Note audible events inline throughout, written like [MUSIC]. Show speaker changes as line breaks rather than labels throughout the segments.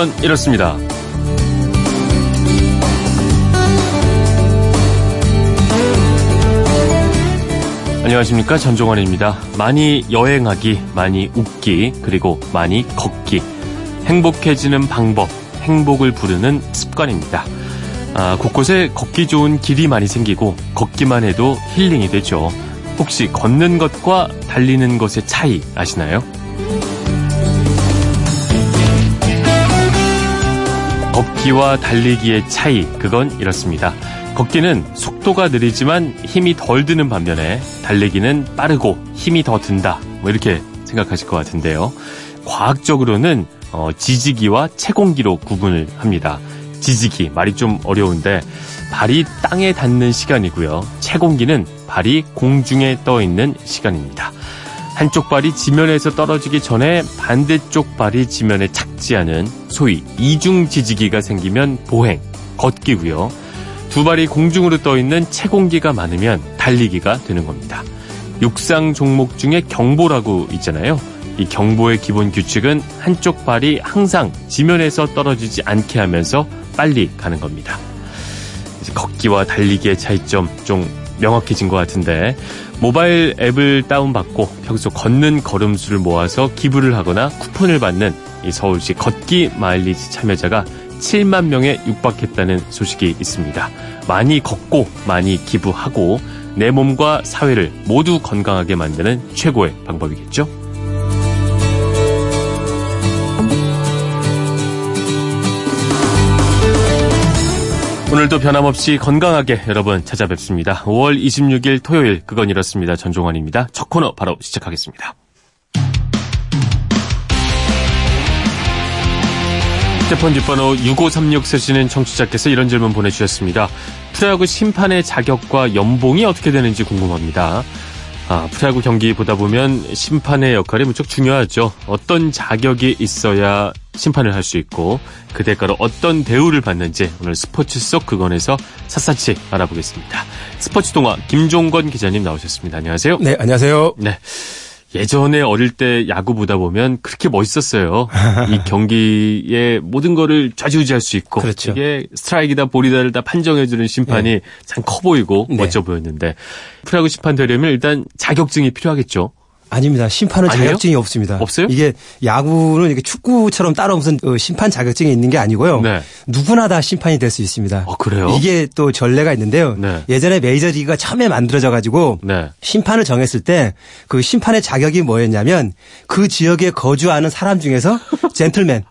그건 이렇습니다. 안녕하십니까 전종환입니다. 많이 여행하기, 많이 웃기, 그리고 많이 걷기. 행복해지는 방법, 행복을 부르는 습관입니다. 아, 곳곳에 걷기 좋은 길이 많이 생기고 걷기만 해도 힐링이 되죠. 혹시 걷는 것과 달리는 것의 차이 아시나요? 걷기와 달리기의 차이, 그건 이렇습니다. 걷기는 속도가 느리지만 힘이 덜 드는 반면에 달리기는 빠르고 힘이 더 든다. 뭐 이렇게 생각하실 것 같은데요. 과학적으로는 어, 지지기와 채공기로 구분을 합니다. 지지기, 말이 좀 어려운데 발이 땅에 닿는 시간이고요. 채공기는 발이 공중에 떠 있는 시간입니다. 한쪽 발이 지면에서 떨어지기 전에 반대쪽 발이 지면에 착지하는 소위 이중 지지기가 생기면 보행, 걷기고요. 두 발이 공중으로 떠 있는 채공기가 많으면 달리기가 되는 겁니다. 육상 종목 중에 경보라고 있잖아요. 이 경보의 기본 규칙은 한쪽 발이 항상 지면에서 떨어지지 않게 하면서 빨리 가는 겁니다. 걷기와 달리기의 차이점 좀 명확해진 것 같은데 모바일 앱을 다운받고 평소 걷는 걸음수를 모아서 기부를 하거나 쿠폰을 받는 이 서울시 걷기 마일리지 참여자가 7만 명에 육박했다는 소식이 있습니다. 많이 걷고 많이 기부하고 내 몸과 사회를 모두 건강하게 만드는 최고의 방법이겠죠? 오늘도 변함없이 건강하게 여러분 찾아뵙습니다. 5월 26일 토요일 그건 이렇습니다. 전종환입니다. 첫 코너 바로 시작하겠습니다. 휴대폰 뒷번호 6536 쓰시는 청취자께서 이런 질문 보내주셨습니다. 프로야구 심판의 자격과 연봉이 어떻게 되는지 궁금합니다. 아, 프로야구 경기 보다 보면 심판의 역할이 무척 중요하죠. 어떤 자격이 있어야 심판을 할 수 있고 그 대가로 어떤 대우를 받는지 오늘 스포츠 속 그건에서 샅샅이 알아보겠습니다. 스포츠 동화 김종건 기자님 나오셨습니다. 안녕하세요.
네, 안녕하세요.
네. 예전에 어릴 때 야구 보다 보면 그렇게 멋있었어요. 이 [LAUGHS] 경기의 모든 거를 좌지우지할 수 있고
그렇죠.
이게 스트라이크다 볼이다를 다 판정해주는 심판이 네. 참커 보이고
네.
멋져 보였는데 프로야구 심판 되려면 일단 자격증이 필요하겠죠.
아닙니다. 심판은
아니에요?
자격증이 없습니다.
없어요?
이게 야구는 이렇게 축구처럼 따로 무슨 어, 심판 자격증이 있는 게 아니고요.
네.
누구나 다 심판이 될 수 있습니다.
아, 그래요?
이게 또 전례가 있는데요.
네.
예전에 메이저리그가 처음에 만들어져 가지고
네.
심판을 정했을 때 그 심판의 자격이 뭐였냐면 그 지역에 거주하는 사람 중에서 [LAUGHS] 젠틀맨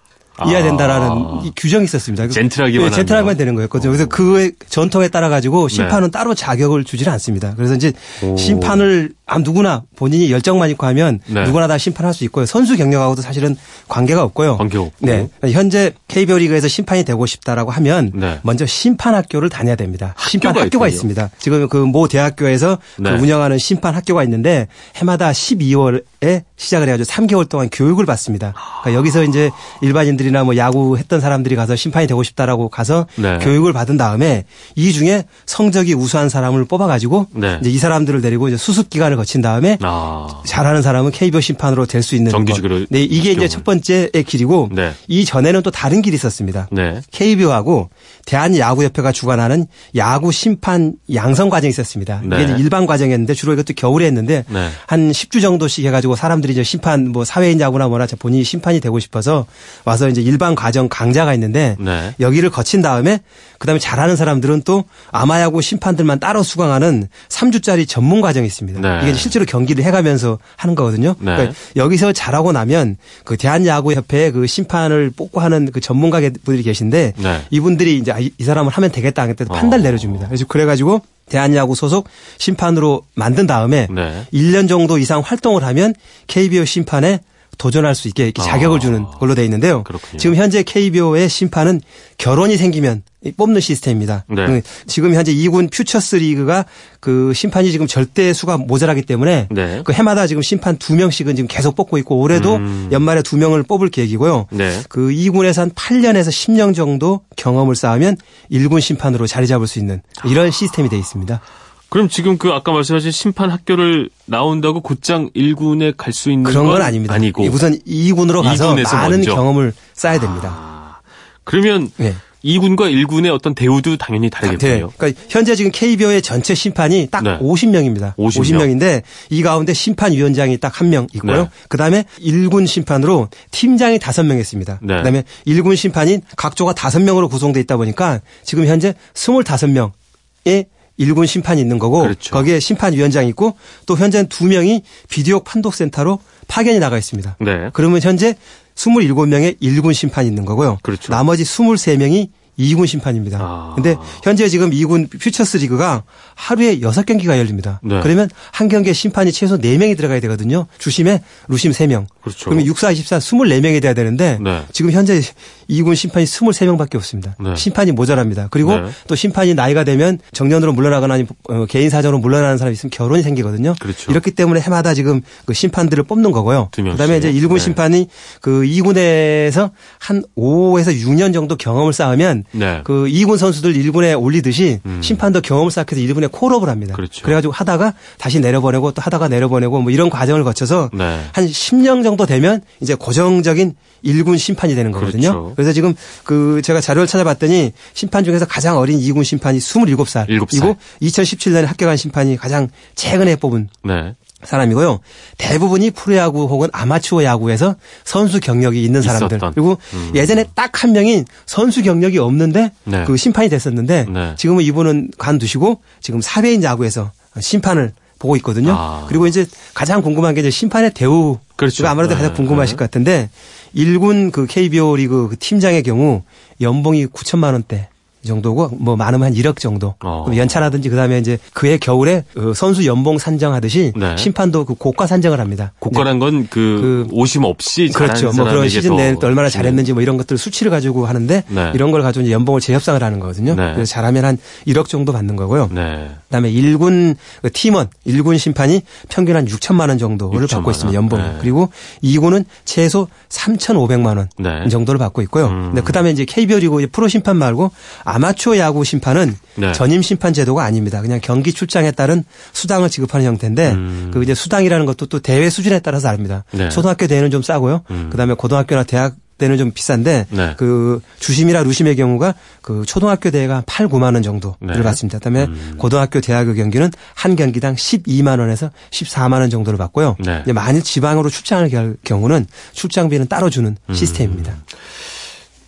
이어야 된다라는
아.
이 규정이 있었습니다.
젠틀하기만
네, 젠틀하기만. 되는 거였거든요. 그래서 그의 전통에 따라 가지고
네.
심판은 따로 자격을 주지는 않습니다. 그래서 이제
오.
심판을 아, 누구나 본인이 열정만 있고 하면
네.
누구나 다 심판할 수 있고요. 선수 경력하고도 사실은 관계가 없고요.
관계가 없고.
네. 현재 KBO 리그에서 심판이 되고 싶다라고 하면
네.
먼저 심판 학교를 다녀야 됩니다. 심판
학교가
학교가. 있습니다. 지금 그 모 대학교에서
네.
그 운영하는 심판 학교가 있는데 해마다 12월에 시작을 해가지고 3개월 동안 교육을 받습니다. 그러니까 여기서 이제 일반인들이 나 뭐 야구 했던 사람들이 가서 심판이 되고 싶다라고 가서
네.
교육을 받은 다음에 이 중에 성적이 우수한 사람을 뽑아가지고
네.
이제 이 사람들을 데리고 이제 수습 기간을 거친 다음에
아.
잘하는 사람은 KBO 심판으로 될 수 있는
정규직으로
것. 네, 이게 이제. 첫 번째의 길이고
네.
이 전에는 또 다른 길이 있었습니다.
네.
KBO하고 대한야구협회가 주관하는 야구 심판 양성 과정이 있었습니다.
네.
이게 이제 일반 과정이었는데 주로 이것도 겨울에 했는데
네.
한 10주 정도씩 해가지고 사람들이 이제 심판 뭐 사회인 야구나 뭐나 본인이 심판이 되고 싶어서 와서 이제 일반 과정 강좌가 있는데
네.
여기를 거친 다음에 그다음에 잘하는 사람들은 또 아마야구 심판들만 따로 수강하는 3주짜리 전문 과정이 있습니다.
네.
이게 실제로 경기를 해가면서 하는 거거든요.
네.
그러니까 여기서 잘하고 나면 그 대한야구협회 그 심판을 뽑고 하는 그 전문가 분들이 계신데
네.
이분들이 이제 아, 이- 이 사람을 하면 되겠다 하겠다
어.
판단을 내려줍니다. 그래서 그래가지고 대한야구 소속 심판으로 만든 다음에
네.
1년 정도 이상 활동을 하면 KBO 심판에 도전할 수 있게 이렇게 자격을
아.
주는 걸로 돼 있는데요.
그렇군요.
지금 현재 KBO의 심판은 결혼이 생기면 뽑는 시스템입니다.
네.
그 지금 현재 2군 퓨처스 리그가 그 심판이 지금 절대 수가 모자라기 때문에
네.
그 해마다 지금 심판 두 명씩은 지금 계속 뽑고 있고 올해도
음.
연말에 두 명을 뽑을 계획이고요.
네.
그 2군에서 한 8년에서 10년 정도 경험을 쌓으면 1군 심판으로 자리 잡을 수 있는 이런 시스템이 돼 있습니다.
그럼 지금 그 아까 말씀하신 심판 학교를 나온다고 곧장 1군에 갈 수 있는
그런 건 아닙니다.
아니고
우선 2군으로 가서
2군에서
많은
먼저.
경험을 쌓아야 됩니다.
아, 그러면
네.
2군과 1군의 어떤 대우도 당연히 다르겠고요.
네. 그러니까 현재 지금 KBO의 전체 심판이 딱
네.
50명입니다.
50 명.
50명. 인데 이 가운데 심판위원장이 딱 한 명 있고요.
네.
그다음에 1군 심판으로 팀장이 5명 있습니다.
네.
그다음에 1군 심판인 각 조가 5명으로 구성돼 있다 보니까 지금 현재 25명의 1군 심판이 있는 거고
그렇죠.
거기에 심판위원장이 있고 또 현재는 2명이 비디오 판독센터로 파견이 나가 있습니다.
네.
그러면 현재 27명의 1군 심판이 있는 거고요.
그렇죠.
나머지 23명이 2군 심판입니다.
아.
근데 현재 지금 2군 퓨처스 리그가 하루에 6경기가 열립니다.
네.
그러면 한 경기에 심판이 최소 4명이 들어가야 되거든요. 주심에 루심 3명.
그렇죠.
그러면 64, 24, 24명이 돼야 되는데
네.
지금 현재 2군 심판이 23명밖에 없습니다.
네.
심판이 모자랍니다. 그리고
네.
또 심판이 나이가 되면 정년으로 물러나거나 아니면 어, 개인 사정으로 물러나는 사람이 있으면 결혼이 생기거든요.
그렇죠.
이렇기 때문에 해마다 지금 그 심판들을 뽑는 거고요. 그다음에 이제 1군
네.
심판이 그 2군에서 한 5에서 6년 정도 경험을 쌓으면
네.
그 2군 선수들 1군에 올리듯이
음.
심판도 경험을 쌓게 해서 1군에 콜업을 합니다.
그렇죠.
래가지고 하다가 다시 내려보내고 또 하다가 내려보내고 뭐 이런 과정을 거쳐서
네.
한 10년 정도 되면 이제 고정적인 1군 심판이 되는 거거든요.
그렇죠.
그래서 지금 그 제가 자료를 찾아봤더니 심판 중에서 가장 어린 2군 심판이 27살.
27살.
그리고 2017년에 합격한 심판이 가장 최근에 뽑은
네.
사람이고요. 대부분이 프로야구 혹은 아마추어 야구에서 선수 경력이 있는 사람들.
있었던.
그리고
음.
예전에 딱 한 명이 선수 경력이 없는데
네.
그 심판이 됐었는데
네.
지금은 이분은 관두시고 지금 사회인 야구에서 심판을 보고 있거든요.
아.
그리고 이제 가장 궁금한 게 이제 심판의 대우가
그렇죠.
아무래도
네.
가장 궁금하실 것 같은데 1군 그 KBO 리그 그 팀장의 경우 연봉이 9천만 원대 정도고 뭐 많으면 한 1억 정도.
어.
그럼 연차라든지 그다음에 이제 그해 겨울에 어, 선수 연봉 산정하듯이
네.
심판도 그 고가 산정을 합니다.
고가란 건그
그
오심 없이
그렇죠. 뭐 그런 시즌
더
내에 또 얼마나
주는.
잘했는지 뭐 이런 것들 수치를 가지고 하는데
네.
이런 걸 가지고 이제 연봉을 재협상을 하는 거거든요.
네.
그래서 잘하면 한 1억 정도 받는 거고요.
네.
그다음에 1군 그 팀원 1군 심판이 평균 한 6천만 원 정도를
6천만
받고 있습니다.
원.
연봉.
네.
그리고 2군은 최소 3,500만 원
네.
정도를 받고 있고요.
음.
근데 그다음에 이제 KBO 리그 프로 심판 말고 아 마추어 야구 심판은
네.
전임 심판 제도가 아닙니다. 그냥 경기 출장에 따른 수당을 지급하는 형태인데
음.
그 이제 수당이라는 것도 또 대회 수준에 따라서 다릅니다.
네.
초등학교 대회는 좀 싸고요.
음.
그다음에 고등학교나 대학 때는 좀 비싼데
네.
그 주심이나 루심의 경우가 그 초등학교 대회가 한 8, 9만 원 정도를
네.
받습니다. 그다음에
음.
고등학교 대학교 경기는 한 경기당 12만 원에서 14만 원 정도를 받고요.
네.
이제 만일 지방으로 출장을 갈 경우는 출장비는 따로 주는
음.
시스템입니다.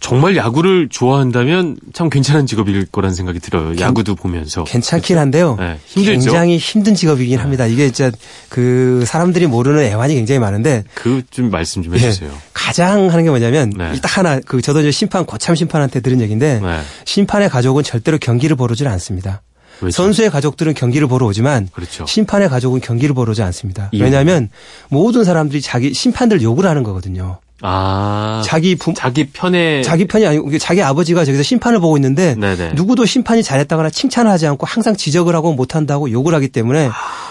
정말 야구를 좋아한다면 참 괜찮은 직업일 거란 생각이 들어요. 야구도 보면서.
괜찮긴 한데요.
네, 힘들죠.
굉장히 힘든 직업이긴 합니다. 이게 진짜 그 사람들이 모르는 애환이 굉장히 많은데
그 좀 말씀 좀
예,
해주세요.
가장 하는 게 뭐냐면
네.
딱 하나 그 저도 이제 심판 고참 심판한테 들은 얘기인데
네.
심판의 가족은 절대로 경기를 보러 오질 않습니다.
왜죠?
선수의 가족들은 경기를 보러 오지만
그렇죠.
심판의 가족은 경기를 보러 오지 않습니다.
이유는?
왜냐하면 모든 사람들이 자기 심판들 욕을 하는 거거든요.
아.
자기 부,
자기 편에.
자기 편이 아니고 자기 아버지가 저기서 심판을 보고 있는데
네네.
누구도 심판이 잘했다거나 칭찬을 하지 않고 항상 지적을 하고 못한다고 욕을 하기 때문에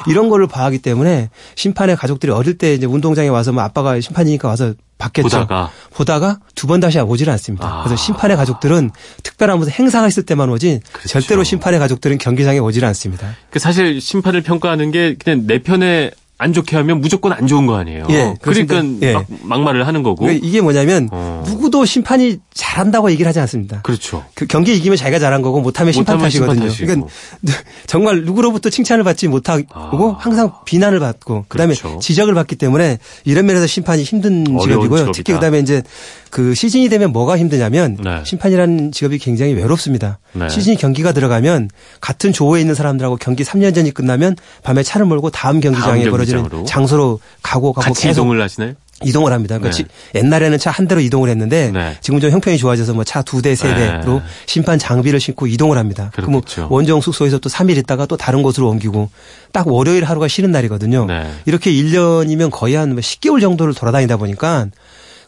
이런 거를 봐하기 때문에 심판의 가족들이 어릴 때 이제 운동장에 와서 뭐 아빠가 심판이니까 와서 봤겠죠.
보다가.
보다가 두 번 다시 오질 않습니다.
아.
그래서 심판의 가족들은 특별한 무슨 행사가 있을 때만 오지
그렇죠.
절대로 심판의 가족들은 경기장에 오질 않습니다.
그 사실 심판을 평가하는 게 그냥 내 편에 안 좋게 하면 무조건 안 좋은 거 아니에요.
예,
그러니까.
예.
막, 막말을 하는 거고.
그러니까 이게 뭐냐면
어.
누구도 심판이 잘한다고 얘기를 하지 않습니다.
그렇죠.
그 경기 이기면 자기가 잘한 거고 못하면 심판 탓이거든요. 그러니까 정말 누구로부터 칭찬을 받지 못하고
아.
항상 비난을 받고 그다음에
그렇죠.
지적을 받기 때문에 이런 면에서 심판이 힘든 직업이고요.
직업이다.
특히 그다음에 이제 그 시즌이 되면 뭐가 힘드냐면
네.
심판이라는 직업이 굉장히 외롭습니다.
네.
시즌이 경기가 들어가면 같은 조에 있는 사람들하고 경기 3년 전이 끝나면 밤에 차를 몰고 다음 경기장에
다음
벌어지 는
경기장으로.
장소로 가고 가고
같이
계속
이동을 하시나요?
이동을 합니다. 그러니까
네.
지- 옛날에는 차 한 대로 이동을 했는데
네.
지금 좀 형편이 좋아져서 뭐 차 두 대, 세
네.
대로 심판 장비를 신고 이동을 합니다. 그럼 뭐. 원정 숙소에서 또 3일 있다가 또 다른 곳으로 옮기고 딱 월요일 하루가 쉬는 날이거든요.
네.
이렇게 1년이면 거의 한 10개월 정도를 돌아다니다 보니까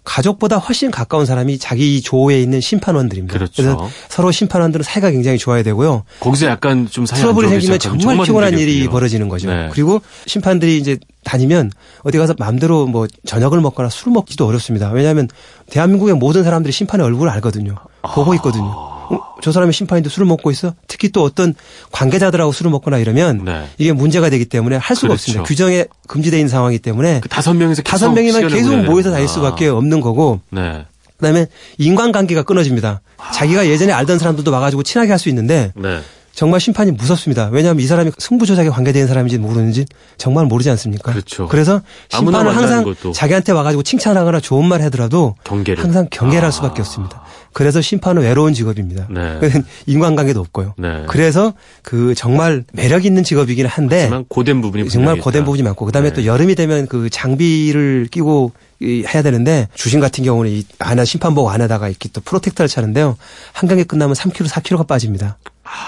가족보다 훨씬 가까운 사람이 자기 조에 있는 심판원들입니다.
그렇죠.
래서 서로 심판원들은 사이가 굉장히 좋아야 되고요.
거기서 약간 좀 사이 안
트러블이 생기면
시작하면
정말 피곤한 일이
힘들겠군요.
벌어지는 거죠.
네.
그리고 심판들이 이제 다니면 어디 가서 마음대로 뭐 저녁을 먹거나 술을 먹기도 어렵습니다. 왜냐하면 대한민국의 모든 사람들이 심판의 얼굴을 알거든요. 보고 있거든요. 어, 저 사람이 심판인데 술을 먹고 있어? 특히 또 어떤 관계자들하고 술을 먹거나 이러면
네.
이게 문제가 되기 때문에 할 수가
그렇죠.
없습니다. 규정에 금지되어 있는 상황이기 때문에
그 다섯 명에서 계속
다섯 명이면 계속 모여서. 다닐 수밖에 없는 거고
네.
그다음에 인간관계가 끊어집니다. 자기가 예전에 알던 사람들도 와가지고 친하게 할 수 있는데
네.
정말 심판이 무섭습니다. 왜냐하면 이 사람이 승부 조작에 관계된 사람인지 모르는지 정말 모르지 않습니까?
그렇죠.
그래서 심판은 항상
것도.
자기한테 와가지고 칭찬하거나 좋은 말 하더라도
경계를.
항상 경계를
아.
할 수밖에 없습니다. 그래서 심판은 외로운 직업입니다.
네.
인간관계도 없고요.
네.
그래서 그 정말 매력 있는 직업이긴 한데
하지만 고된 부분이
정말 고된. 부분이 많고 그다음에
네.
또 여름이 되면 그 장비를 끼고 이 해야 되는데 주심 같은 경우는 이 안에 심판복 안에다가 이렇게 또 프로텍터를 차는데요. 한강에 끝나면 3kg, 4kg가 빠집니다.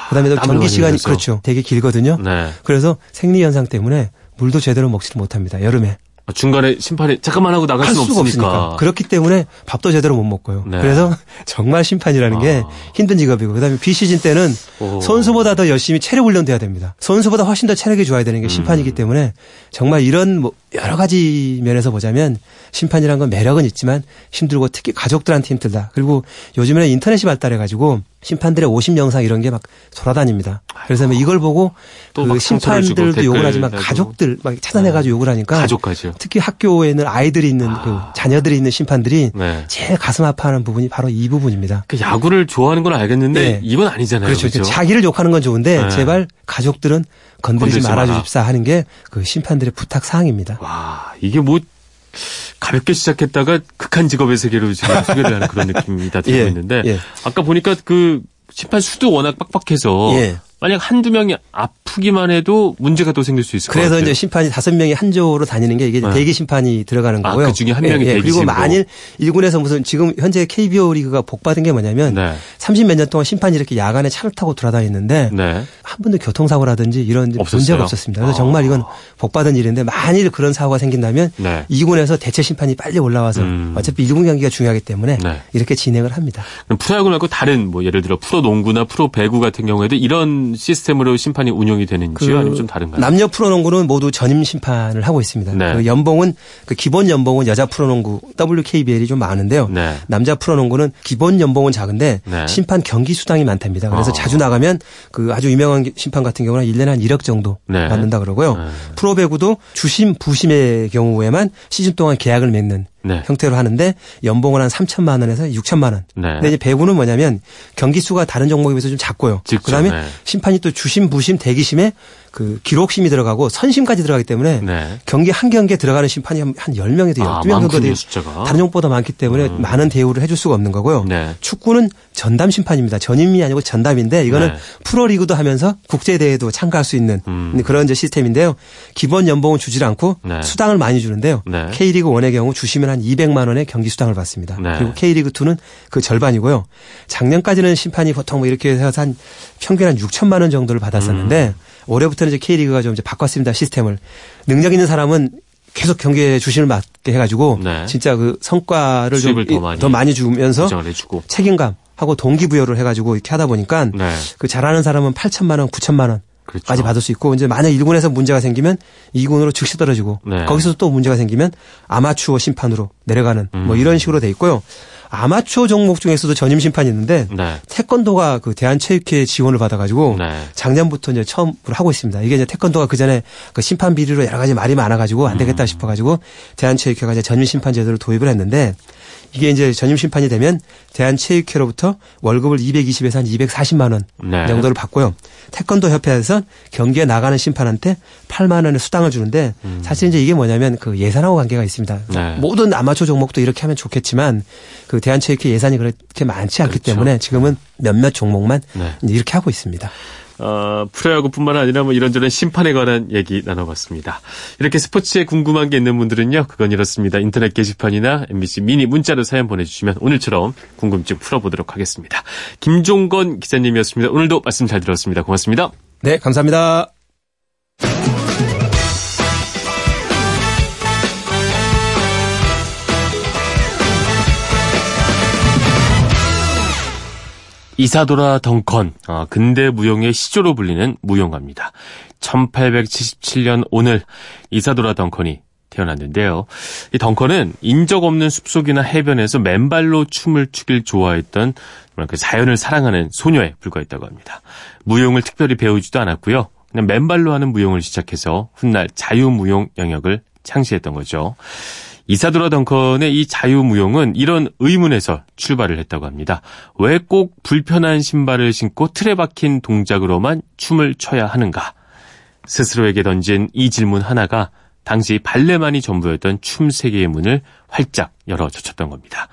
그다음에 또 경기 시간이. 그렇죠. 되게 길거든요.
네.
그래서 생리 현상 때문에 물도 제대로 먹지를 못합니다. 여름에
아, 중간에 심판이 잠깐만 하고 나갈
할
수는 없으니까.
없으니까. 그렇기 때문에 밥도 제대로 못 먹고요.
네.
그래서 [LAUGHS] 정말 심판이라는 게
아.
힘든 직업이고 그다음에 비시즌 때는
오.
선수보다 더 열심히 체력 훈련돼야 됩니다. 선수보다 훨씬 더 체력이 좋아야 되는 게 심판이기
음.
때문에 정말 이런 뭐 여러 가지 면에서 보자면 심판이란 건 매력은 있지만 힘들고 특히 가족들한테 힘들다. 그리고 요즘에는 인터넷이 발달해 가지고 심판들의 오심 영상 이런 게 막 돌아다닙니다. 그래서 이걸 보고 그 심판들도 욕을 하지만. 가족들 막 찾아내가지고 욕을 하니까
가족까지요.
특히 학교에는 아이들이 있는 그 자녀들이 있는 심판들이
네.
제일 가슴 아파하는 부분이 바로 이 부분입니다.
그 야구를 좋아하는 건 알겠는데
네.
이건 아니잖아요.
그렇죠.
그렇죠.
자기를 욕하는 건 좋은데
네.
제발 가족들은 건드리지
건드리지
말아
마라.
주십사 하는 게 그 심판들의 부탁 사항입니다.
와, 이게 뭐 가볍게 시작했다가 극한 직업의 세계로 지금 [LAUGHS] 소개를 하는 그런 느낌이 다 들고
예,
있는데
예.
아까 보니까 그 심판 수도 워낙 빡빡해서
예.
만약 한두 명이 아프기만 해도 문제가 또 생길 수 있을 것
그래서
같아요.
이제 심판이 다섯 명이 한 조로 다니는 게 이게
네.
대기 심판이 들어가는
아,
거고요.
그 중에 한 명이
예, 예. 그리고
대기심으로.
만일 일군에서 무슨 지금 현재 KBO 리그가 복받은 게 뭐냐면
네.
30몇 년 동안 심판이 이렇게 야간에 차를 타고 돌아다녔는데
네.
한 번도 교통사고라든지 이런
없었어요?
문제가 없었습니다. 그래서
아.
정말 이건 복받은 일인데 만일 그런 사고가 생긴다면
네.
2군에서 대체 심판이 빨리 올라와서
음.
어차피 1군 경기가 중요하기 때문에
네.
이렇게 진행을 합니다.
프로야구 말고 다른 뭐 예를 들어 프로 농구나 프로 배구 같은 경우에도 이런 시스템으로 심판이 운영이 되는지요? 아니면 좀 다른가요?
그 남녀 프로농구는 모두 전임 심판을 하고 있습니다.
네.
그 연봉은 그 기본 연봉은 여자 프로농구 WKBL이 좀 많은데요.
네.
남자 프로농구는 기본 연봉은 작은데
네.
심판 경기 수당이 많답니다. 그래서
아.
자주 나가면 그 아주 유명한 심판 같은 경우는 1년에 한 1억 정도
네.
받는다 그러고요.
네.
프로배구도 주심 부심의 경우에만 시즌 동안 계약을 맺는
네.
형태로 하는데 연봉은 한 3천만 원에서 6천만 원.
네.
근데 이제 배구는 뭐냐면 경기 수가 다른 종목에 비해서 좀 작고요.
직접,
그다음에
네.
심판이 또 주심, 부심, 대기심에 그 기록심이 들어가고 선심까지 들어가기 때문에
네.
경기 한 경기에 들어가는 심판이 한 10명에서 12명
아,
정도 돼요.
숫자가.
다른 종목보다 많기 때문에
음.
많은 대우를 해줄 수가 없는 거고요.
네.
축구는 전담 심판입니다. 전임이 아니고 전담인데 이거는
네.
프로리그도 하면서 국제대회도 참가할 수 있는
음.
그런 이제 시스템인데요. 기본 연봉은 주질 않고
네.
수당을 많이 주는데요.
네.
K리그 1의 경우 주시면 한 200만 원의 경기 수당을 받습니다.
네.
그리고 K리그 2는 그 절반이고요. 작년까지는 심판이 보통 뭐 이렇게 해서 한 평균 한 6천만 원 정도를 받았었는데
음.
올해부터는 이제 K리그가 좀 이제 바꿨습니다. 시스템을. 능력 있는 사람은 계속 경기에 주심을 맡게 해가지고
네.
진짜 그 성과를
좀더
이-
많이
더 많이 주면서. 책임감 하고 동기부여를 해가지고 이렇게 하다 보니까
네.
그 잘하는 사람은 8천만 원, 9천만 원.
그렇죠.
까지 받을 수 있고 이제 만약 1군에서 문제가 생기면 2군으로 즉시 떨어지고
네.
거기서 또 문제가 생기면 아마추어 심판으로 내려가는 뭐
음.
이런 식으로 돼 있고요. 아마추어 종목 중에서도 전임 심판이 있는데
네.
태권도가 그 대한체육회 지원을 받아가지고
네.
작년부터 이제 처음으로 하고 있습니다. 이게 이제 태권도가 그 전에 그 심판 비리로 여러 가지 말이 많아가지고 안
음.
되겠다 싶어가지고 대한체육회가 이제 전임 심판 제도를 도입을 했는데 이게 이제 전임 심판이 되면 대한체육회로부터 월급을 220에서 한 240만 원
네.
정도를 받고요. 태권도 협회에서 경기에 나가는 심판한테 8만 원의 수당을 주는데 사실 이제 이게 뭐냐면 그 예산하고 관계가 있습니다.
음. 네.
모든 아마추어 종목도 이렇게 하면 좋겠지만 그 대한체육회 예산이 그렇게 많지 않기
그렇죠.
때문에 지금은 몇몇 종목만
네.
이렇게 하고 있습니다.
어, 프로야구뿐만 아니라 뭐 이런저런 심판에 관한 얘기 나눠봤습니다. 이렇게 스포츠에 궁금한 게 있는 분들은요, 그건 이렇습니다. 인터넷 게시판이나 MBC 미니 문자로 사연 보내주시면 오늘처럼 궁금증 풀어보도록 하겠습니다. 김종건 기자님이었습니다. 오늘도 말씀 잘 들었습니다. 고맙습니다.
네, 감사합니다.
이사도라 덩컨, 어, 근대 무용의 시조로 불리는 무용가입니다. 1877년 오늘 이사도라 덩컨이 태어났는데요. 이 덩컨은 인적 없는 숲속이나 해변에서 맨발로 춤을 추길 좋아했던 그 자연을 사랑하는 소녀에 불과했다고 합니다. 무용을 특별히 배우지도 않았고요. 그냥 맨발로 하는 무용을 시작해서 훗날 자유무용 영역을 창시했던 거죠. 이사도라 덩컨의 이 자유무용은 이런 의문에서 출발을 했다고 합니다. 왜 꼭 불편한 신발을 신고 틀에 박힌 동작으로만 춤을 춰야 하는가? 스스로에게 던진 이 질문 하나가 당시 발레만이 전부였던 춤 세계의 문을 활짝 열어젖혔던 겁니다.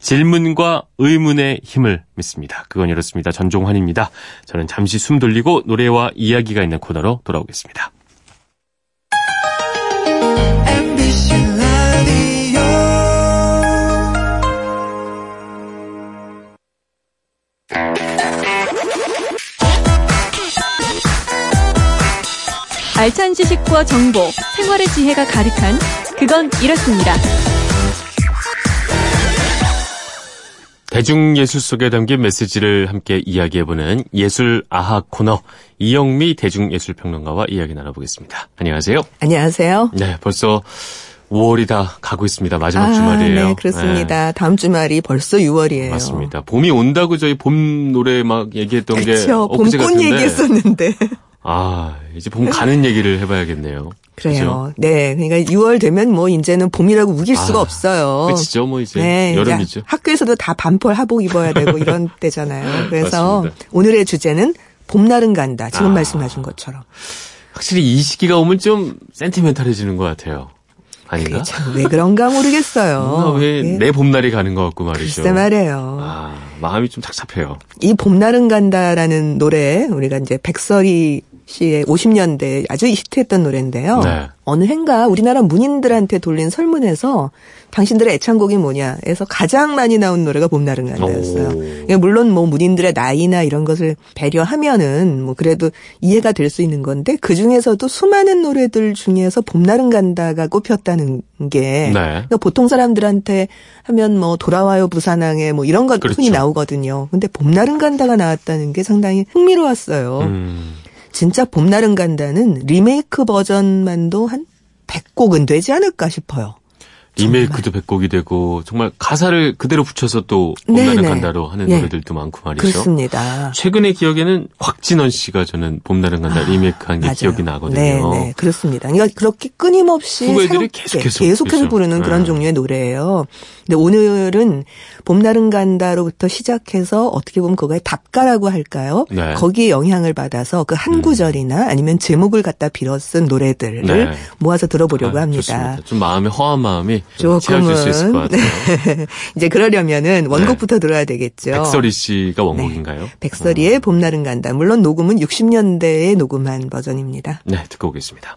질문과 의문의 힘을 믿습니다. 그건 이렇습니다. 전종환입니다. 저는 잠시 숨 돌리고 노래와 이야기가 있는 코너로 돌아오겠습니다.
알찬 지식과 정보, 생활의 지혜가 가득한 그건 이렇습니다.
대중예술 속에 담긴 메시지를 함께 이야기해보는 예술 아하 코너 이영미 대중예술평론가와 이야기 나눠보겠습니다. 안녕하세요.
안녕하세요.
네, 벌써 5월이 다 가고 있습니다. 마지막
아,
주말이에요.
네, 그렇습니다. 네. 다음 주말이 벌써 6월이에요.
맞습니다. 봄이 온다고 저희 봄 노래 막 얘기했던
그쵸,
게
봄꽃
같은데.
얘기했었는데.
아, 이제 봄 가는 얘기를 해봐야겠네요.
그래요. 그죠? 네. 그러니까 6월 되면 뭐 이제는 봄이라고 우길 수가
아,
없어요.
끝이죠. 뭐 이제 네, 여름이죠.
학교에서도 다 반팔 하복 입어야 되고 [LAUGHS] 이런 때잖아요. 그래서
맞습니다.
오늘의 주제는 봄날은 간다. 지금
아.
말씀하신 것처럼.
확실히 이 시기가 오면 좀 센티멘탈해지는 것 같아요. 아닌가?
왜 그런가 모르겠어요. [LAUGHS]
왜내 네. 봄날이 가는 것 같고 말이죠.
글쎄 말이에요.
아, 마음이 좀 착잡해요.
이 봄날은 간다라는 노래 우리가 이제 백설이 씨의 50년대 아주 히트했던 노래인데요.
네.
어느 해인가 우리나라 문인들한테 돌린 설문에서 당신들의 애창곡이 뭐냐 해서 가장 많이 나온 노래가 봄날은 간다였어요. 그러니까 물론 뭐 문인들의 나이나 이런 것을 배려하면은 뭐 그래도 이해가 될 수 있는 건데 그 중에서도 수많은 노래들 중에서 봄날은 간다가 꼽혔다는 게
네.
그러니까 보통 사람들한테 하면 뭐 돌아와요 부산항에 뭐 이런 것
그렇죠.
흔히 나오거든요. 근데 봄날은 간다가 나왔다는 게 상당히 흥미로웠어요.
음.
진짜 봄날은 간다는 리메이크 버전만도 한 100곡은 되지 않을까 싶어요.
리메이크도 100곡이 되고 정말 가사를 그대로 붙여서 또 봄날은
네네.
간다로 하는
예.
노래들도 많고 말이죠.
그렇습니다.
최근의 기억에는 곽진언 씨가 저는 봄날은 간다 리메이크한 게
맞아요.
기억이 나거든요.
네, 네, 그렇습니다. 그러니까 그렇게 끊임없이
후배들이
새롭게
계속해서,
계속해서
그렇죠.
부르는 그런
네.
종류의 노래예요. 근데 오늘은 봄날은 간다로부터 시작해서 어떻게 보면 그거의 답가라고 할까요?
네.
거기에 영향을 받아서 그한
음.
구절이나 아니면 제목을 갖다 빌어 쓴 노래들을
네.
모아서 들어보려고
아,
합니다.
좋습니다. 좀 마음에 허한 마음이 좀
조금은
수 있을 것 같아요.
네. [LAUGHS] 이제 그러려면은 원곡부터 들어야 되겠죠.
백설이 씨가 원곡인가요?
백설이의 봄날은 간다. 물론 녹음은 60년대에 녹음한 버전입니다.
네, 듣고 오겠습니다.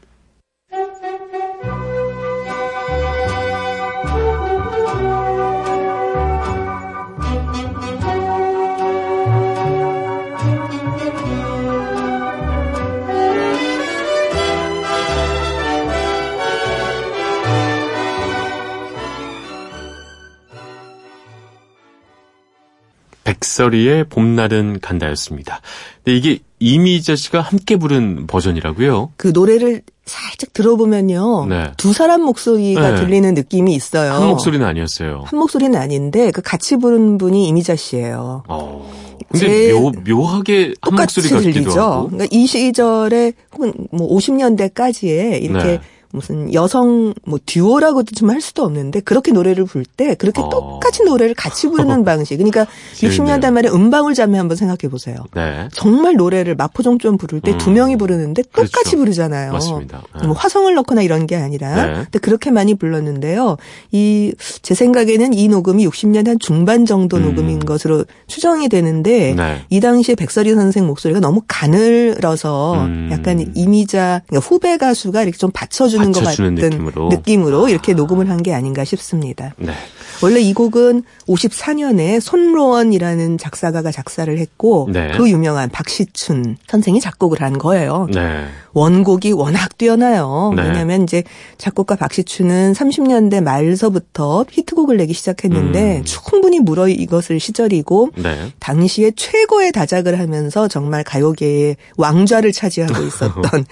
백설이의 봄날은 간다였습니다. 근데 이게 이미자 씨가 함께 부른 버전이라고요?
그 노래를 살짝 들어보면요.
네.
두 사람 목소리가
네.
들리는 느낌이 있어요.
한 목소리는 아니었어요.
한 목소리는 아닌데 그 같이 부른 분이 이미자 씨예요.
어. 근데
제-
묘, 묘하게 한
똑같이
목소리 같기도
들리죠.
하고.
그러니까 이 시절에 혹은 뭐 50년대까지에 이렇게
네.
무슨 여성 뭐 듀오라고도 좀 할 수도 없는데 그렇게 노래를 부를 때 그렇게
어.
똑같이 노래를 같이 부르는 [LAUGHS] 방식. 그러니까
재밌네요.
60년대 말에 음방울 자매 한번 생각해 보세요.
네.
정말 노래를 마포종점 부를 때두
음.
명이 부르는데 똑같이
그렇죠.
부르잖아요.
맞습니다. 네.
뭐 화성을 넣거나 이런 게 아니라
네.
근데 그렇게 많이 불렀는데요. 이 제 생각에는 이 녹음이 60년 한 중반 정도
음.
녹음인 것으로 추정이 되는데
네.
이 당시에 백설이 선생 목소리가 너무 가늘어서
음.
약간 이미자 그러니까 후배 가수가 이렇게 좀 받쳐주는 것
받쳐주는
같은
느낌으로.
느낌으로 이렇게 녹음을 한 게 아닌가 싶습니다.
네.
원래 이 곡은 54년에 손로원이라는 작사가가 작사를 했고
네.
그 유명한 박시춘 선생이 작곡을 한 거예요.
네.
원곡이 워낙 뛰어나요.
네.
왜냐하면 이제 작곡가 박시춘은 30년대 말서부터 히트곡을 내기 시작했는데
음.
충분히 물어익었을 시절이고
네.
당시에 최고의 다작을 하면서 정말 가요계의 왕좌를 차지하고 있었던. [LAUGHS]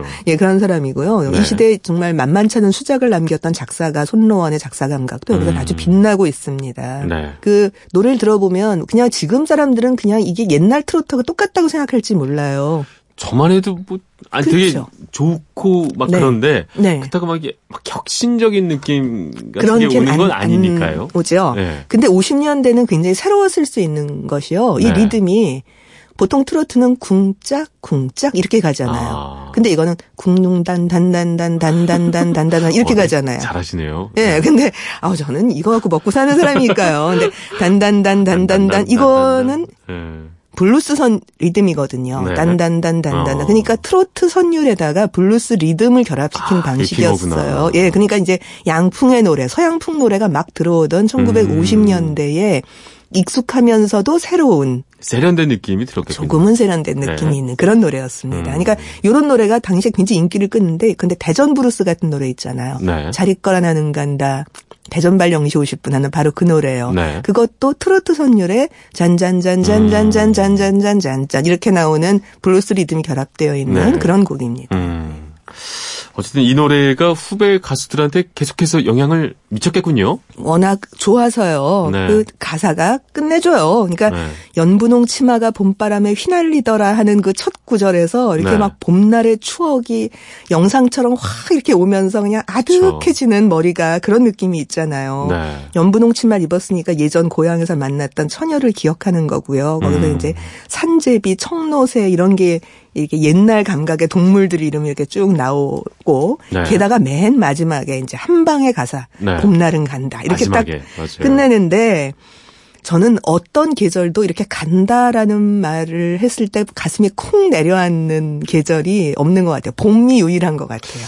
[LAUGHS] 예 그런 사람이고요.
네.
이 시대에 정말 만만찮은 수작을 남겼던 작사가 손로원의 작사 감각도 여기서
음.
아주 빛나고 있습니다.
네.
그 노래를 들어보면 그냥 지금 사람들은 그냥 이게 옛날 트로트하고 똑같다고 생각할지 몰라요.
저만 해도 뭐 아니 되게
그렇죠.
좋고 막
네.
그런데
네.
그렇다고 막, 이게 막 혁신적인 느낌 같은
그런 게게
오는 건
안-
아니니까요.
안 오죠.
네.
근데 50년대는 굉장히 새로웠을 수 있는 것이요. 이
네.
리듬이 보통 트로트는 쿵짝 쿵짝 이렇게 가잖아요.
아.
근데 이거는 쿵둥단 단단단 단단단 [LAUGHS] 단단단 이렇게
어, 네,
가잖아요.
잘하시네요.
예, 근데 아우 저는 이거 갖고 먹고 사는 사람이니까요. 근데 단단단 [LAUGHS] 단단단 이거는
예.
블루스 선 리듬이거든요.
네.
단단단 단단.
어.
그러니까 트로트 선율에다가 블루스 리듬을 결합시킨
아,
방식이었어요. 예, 그러니까 이제 양풍의 노래, 서양풍 노래가 막 들어오던 1950년대에 익숙하면서도 새로운
세련된 느낌이 들었겠군요.
조금은 세련된
네.
느낌이 있는 그런 노래였습니다.
음.
그러니까 이런 노래가 당시에 굉장히 인기를 끄는데 근데 대전 블루스 같은 노래 있잖아요.
네.
잘 있거라 나는 간다. 대전발 영시 오십 분 하는 바로 그 노래예요.
네.
그것도 트로트 선율에 잔잔잔잔잔잔잔잔잔잔 이렇게 나오는 블루스 리듬이 결합되어 있는
네.
그런 곡입니다.
음. 어쨌든 이 노래가 후배 가수들한테 계속해서 영향을 미쳤겠군요.
워낙 좋아서요.
네.
그 가사가 끝내줘요. 그러니까
네.
연분홍 치마가 봄바람에 휘날리더라 하는 그 첫 구절에서 이렇게
네.
막 봄날의 추억이 영상처럼 확 이렇게 오면서 그냥 아득해지는 머리가 그런 느낌이 있잖아요.
네.
연분홍 치마를 입었으니까 예전 고향에서 만났던 처녀를 기억하는 거고요. 거기서
음.
이제 산제비, 청노새 이런 게 이렇게 옛날 감각의 동물들 이름이 이렇게 쭉 나오고
네.
게다가 맨 마지막에 이제 한 방의 가사
네.
봄날은 간다 이렇게
마지막에,
딱
맞아요.
끝내는데 저는 어떤 계절도 이렇게 간다라는 말을 했을 때 가슴이 콩 내려앉는 계절이 없는 것 같아요. 봄이 유일한 것 같아요.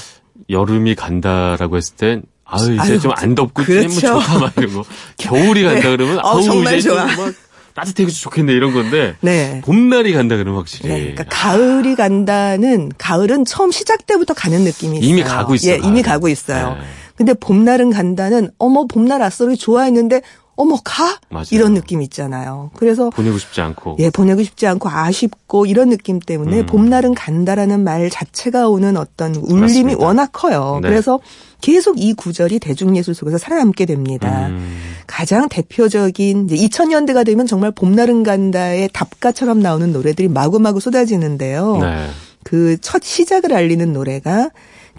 여름이 간다라고 했을 땐 아유 이제 좀 안 덥고
그렇죠.
뭐 좋다 막거 겨울이 간다 [LAUGHS]
네.
그러면
어,
아우
정말
이제
좋아.
좀막 따뜻해서 좋겠네 이런 건데
네.
봄날이 간다 그러면 확실히
네, 그러니까 가을이 간다는 가을은 처음 시작 때부터 가는 느낌이 있어요.
이미 가고 있어요,
예, 이미. 가고 있어요.
네.
근데 봄날은 간다는 어머 봄날 아싸리 좋아했는데 어머 가
맞아요.
이런 느낌 있잖아요. 그래서
보내고 싶지 않고
예, 보내고 싶지 않고 아쉽고 이런 느낌 때문에
음.
봄날은 간다라는 말 자체가 오는 어떤 울림이
맞습니다.
워낙 커요.
네.
그래서 계속 이 구절이 대중예술 속에서 살아남게 됩니다.
음,
가장 대표적인 이제 2000년대가 되면 정말 봄날은 간다의 답가처럼 나오는 노래들이 마구마구 쏟아지는데요.
네.
그첫 시작을 알리는 노래가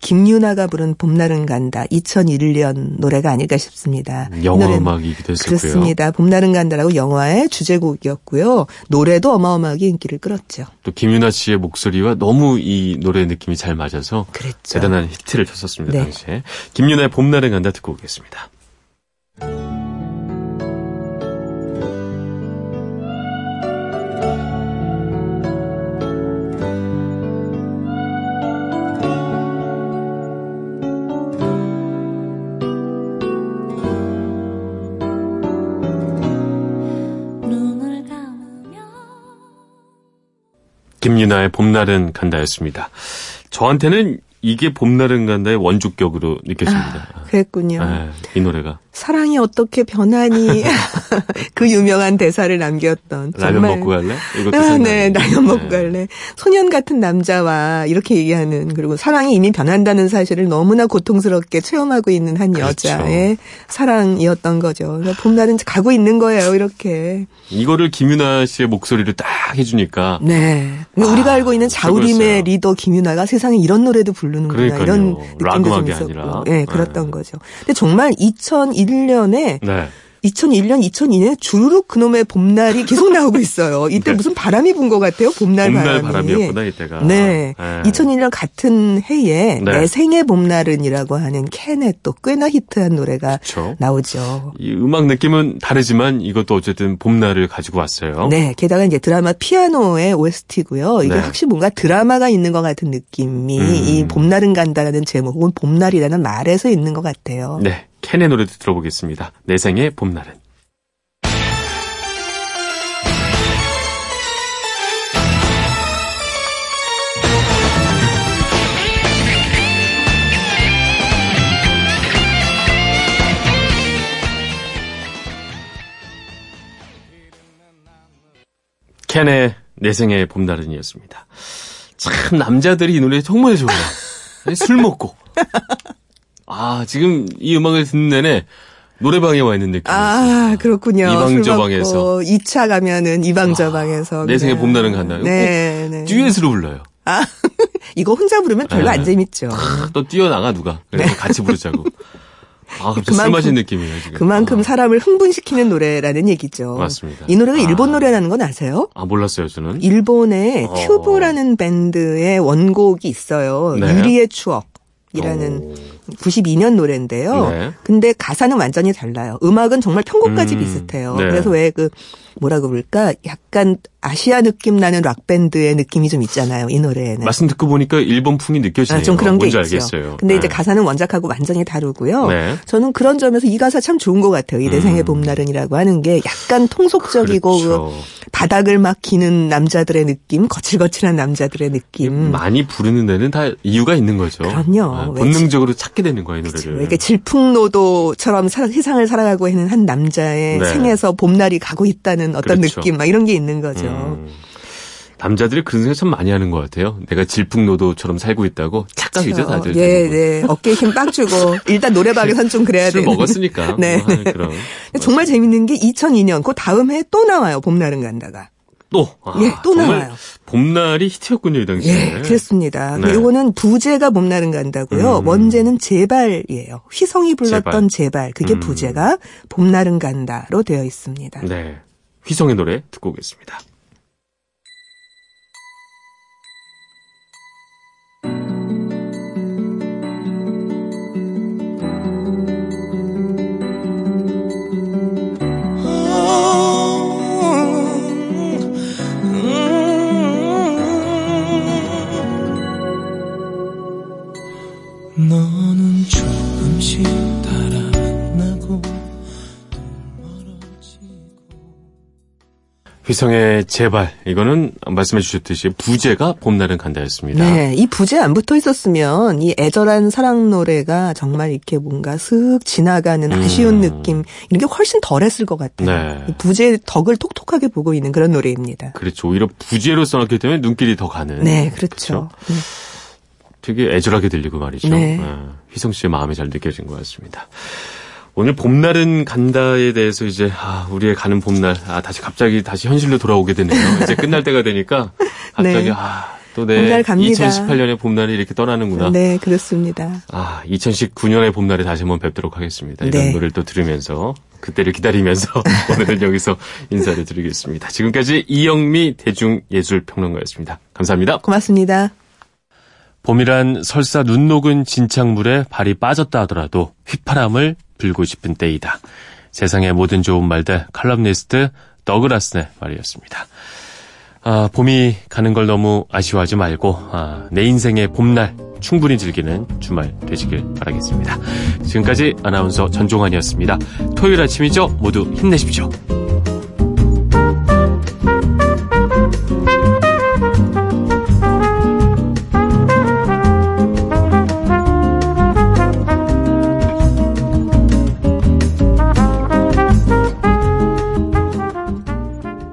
김유나가 부른 봄날은 간다 2001년 노래가 아닐까 싶습니다. 이
영화 음악이기도 했었고요.
그렇습니다. 봄날은 간다라고 영화의 주제곡이었고요. 노래도 어마어마하게 인기를 끌었죠.
또 김윤아 씨의 목소리와 너무 이 노래 느낌이 잘 맞아서
그랬죠.
대단한 히트를 쳤었습니다
네.
당시에 김윤아의 봄날은 간다 듣고 오겠습니다. 김윤아의 봄날은 간다였습니다. 저한테는 이게 봄날은 간다의 원조격으로 느껴집니다.
그랬군요.
네, 이 노래가
사랑이 어떻게 변하니 [LAUGHS] 그 유명한 대사를 남겼던
라면
정말
먹고 갈래? 이것도
아.
네,
라면 먹고
네.
갈래. 소년 같은 남자와 이렇게 얘기하는 그리고 사랑이 이미 변한다는 사실을 너무나 고통스럽게 체험하고 있는 한
그렇죠.
여자의 사랑이었던 거죠. 봄날은 가고 있는 거예요, 이렇게.
이거를 김윤아 씨의 목소리를 딱 해주니까
네.
아,
우리가 알고 있는 자우림의. 리더 김윤아가 세상에 이런 노래도 부르는구나
그러니까요.
이런 느낌도 락좀 있었고. 예, 그랬던
네.
거죠. 근데 정말 2001년에
네.
2001년, 2002년에 주르륵 그놈의 봄날이 계속 나오고 있어요. 이때
네.
무슨 바람이 분 것 같아요. 봄날,
봄날
바람이.
바람이었구나 이때가.
네. 2001년 같은 해에
네.
내 생의 봄날은이라고 하는 캔의 또 꽤나 히트한 노래가
그렇죠.
나오죠.
이 음악 느낌은 다르지만 이것도 어쨌든 봄날을 가지고 왔어요.
네, 게다가 이제 드라마 피아노의 OST고요. 이게
네.
확실히 뭔가 드라마가 있는 것 같은 느낌이
음.
이 봄날은 간다라는 제목 혹은 봄날이라는 말에서 있는 것 같아요.
네. 캔의 노래도 들어보겠습니다. 내 생의 봄날은. 캔의 내 생의 봄날은이었습니다. 참 남자들이 이 노래 정말 좋아요. 술 먹고. 아 지금 이 음악을 듣는 내내 노래방에 와 있는 느낌이었어요.
아, 그렇군요.
이방저방에서. 아,
술 먹고 2차 가면은 이방저방에서.
내 생의
그냥.
봄날은. 이거
네, 네.
듀엣으로 불러요.
아, [LAUGHS] 이거 혼자 부르면 별로
네.
안 재밌죠.
또 뛰어나가 누가. 그래서 같이 부르자고. [LAUGHS] 아,
그만큼-
마신 느낌이에요, 지금.
그만큼
아,
사람을 흥분시키는 노래라는 얘기죠.
맞습니다.
이 노래가
아.
일본 노래라는 건 아세요?
아, 몰랐어요, 저는.
일본의
어.
튜브라는 밴드의 원곡이 있어요.
네.
유리의 추억 이라는
오.
92년 노래인데요.
네.
근데 가사는 완전히 달라요. 음악은 정말 편곡까지
음,
비슷해요.
네.
그래서 왜 그 뭐라고 그럴까? 약간 아시아 느낌 나는 락 밴드의 느낌이 좀 있잖아요. 이 노래에는.
말씀 듣고 보니까 일본 풍이 느껴지네요.
아, 좀 그런 게 있죠.
알겠어요.
근데 이제
네.
가사는 원작하고 완전히 다르고요.
네.
저는 그런 점에서 이 가사 참 좋은 것 같아요. 이 내생의
음.
봄날은이라고 하는 게 약간 통속적이고
그렇죠.
그 바닥을 막 기는 남자들의 느낌, 거칠거칠한 남자들의 느낌.
많이 부르는 데는 다 이유가 있는 거죠.
그럼요.
아,
왜
본능적으로 찾게 되는 거예요, 이
그렇죠.
노래를.
이렇게 질풍노도처럼 살- 세상을 살아가고 있는 한 남자의
네.
생에서 봄날이 가고 있다는 어떤
그렇죠.
느낌, 막 이런 게 있는 거죠.
음. 남자들이 그런 생각 참 많이 하는 것 같아요. 내가 질풍노도처럼 살고 있다고 착각이죠, 다들.
예. 네. 어깨에 힘 빡 주고 [LAUGHS] 일단 노래방에선 좀 그래야
술
되는.
먹었으니까. [LAUGHS]
네,
뭐
네.
그런.
정말 재밌는 게 2002년 그 다음 해에 또 나와요. 봄날은 간다가.
또. 아,
예, 또 나와요.
봄날이 히트였군요, 이 당시에.
예, 그렇습니다.
네.
이거는 부제가 봄날은 간다고요.
음.
원제는 제발이에요. 휘성이 불렀던 제발. 그게
음.
부제가 봄날은 간다로 되어 있습니다.
네. 휘성의 노래 듣고 오겠습니다. 휘성의 제발. 이거는 말씀해 주셨듯이 부제가 봄날은 간다였습니다.
네, 이 부제 안 붙어 있었으면 이 애절한 사랑 노래가 정말 이렇게 뭔가 슥 지나가는 아쉬운
음.
느낌 이런 게 훨씬 덜했을 것 같아요.
네.
이 부제 덕을 톡톡하게 보고 있는 그런 노래입니다.
그렇죠. 오히려 부제로 써놨기 때문에 눈길이 더 가는.
네, 그렇죠. 네.
되게 애절하게 들리고 말이죠.
네.
어, 휘성 씨의 마음이 잘 느껴진 것 같습니다. 오늘 봄날은 간다에 대해서 이제 아, 우리의 가는 봄날 아 다시 갑자기 다시 현실로 돌아오게 되네요. 이제 끝날 때가 되니까 [LAUGHS] 갑자기
네.
아, 또내
봄날 갑니다.
2018년의 봄날이 이렇게 떠나는구나.
네, 그렇습니다.
아, 2019년의 봄날에 다시 한번 뵙도록 하겠습니다. 이런
네.
노래를 또 들으면서 그때를 기다리면서 [LAUGHS] 오늘은 여기서 인사를 드리겠습니다. 지금까지 이영미 대중예술평론가였습니다. 감사합니다.
고맙습니다.
봄이란 설사 눈 녹은 진창물에 발이 빠졌다 하더라도 휘파람을 불고 싶은 때이다. 세상의 모든 좋은 말들 칼럼니스트 더그라스의 말이었습니다. 아, 봄이 가는 걸 너무 아쉬워하지 말고 아, 내 인생의 봄날 충분히 즐기는 주말 되시길 바라겠습니다. 지금까지 아나운서 전종환이었습니다. 토요일 아침이죠? 모두 힘내십시오.